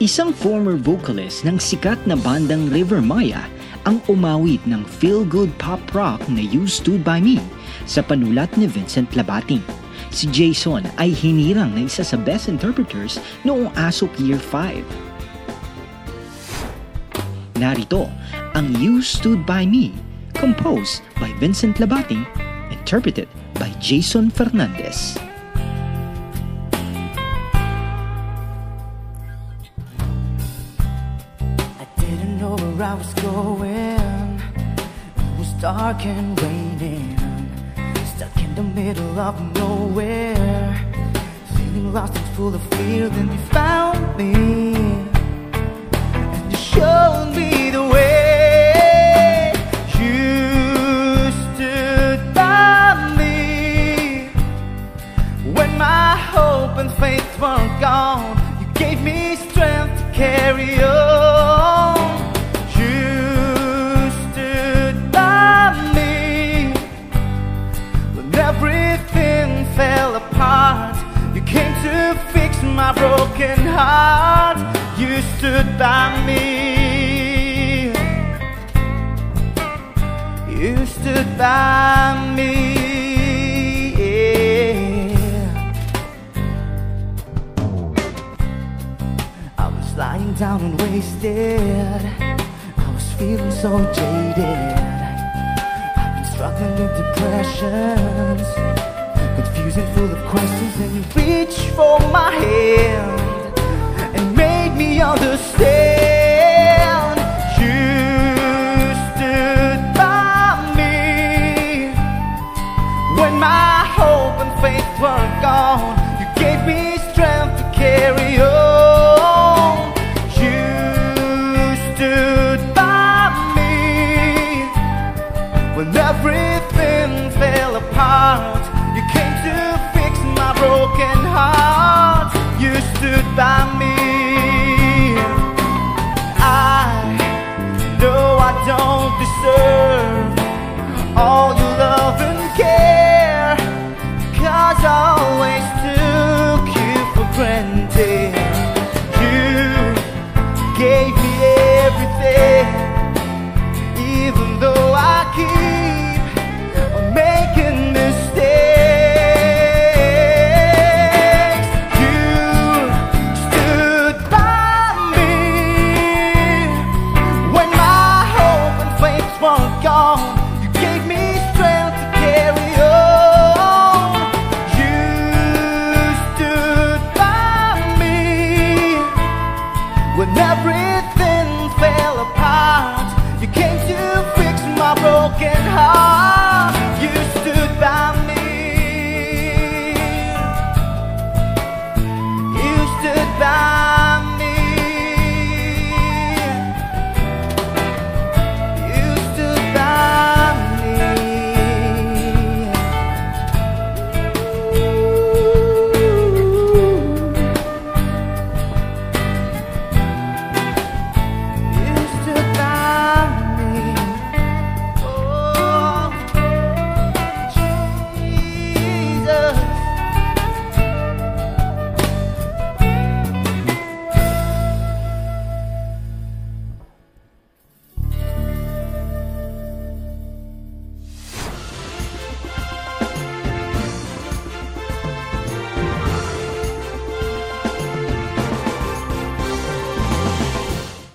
Isang former vocalist ng sikat na bandang River Maya ang umawit ng feel-good pop rock na You Stood By Me sa panulat ni Vincent Labating. Si Jason ay hinirang na isa sa best interpreters noong ASOP Year 5. Narito ang You Stood By Me, composed by Vincent Labating, interpreted by Jason Fernandez. Where I was going. It was dark and raining. Stuck in the middle of nowhere. Feeling lost and full of fear. Then you found me. And you showed me the way. You stood by me. When my hope and faith were gone, you gave me strength to carry on. Everything fell apart. You came to fix my broken heart. You stood by me. You stood by me. I was lying down and wasted. I was feeling so jaded. Struggling with depressions, confusing, full of questions. And you reached for my hand and made me understand. everything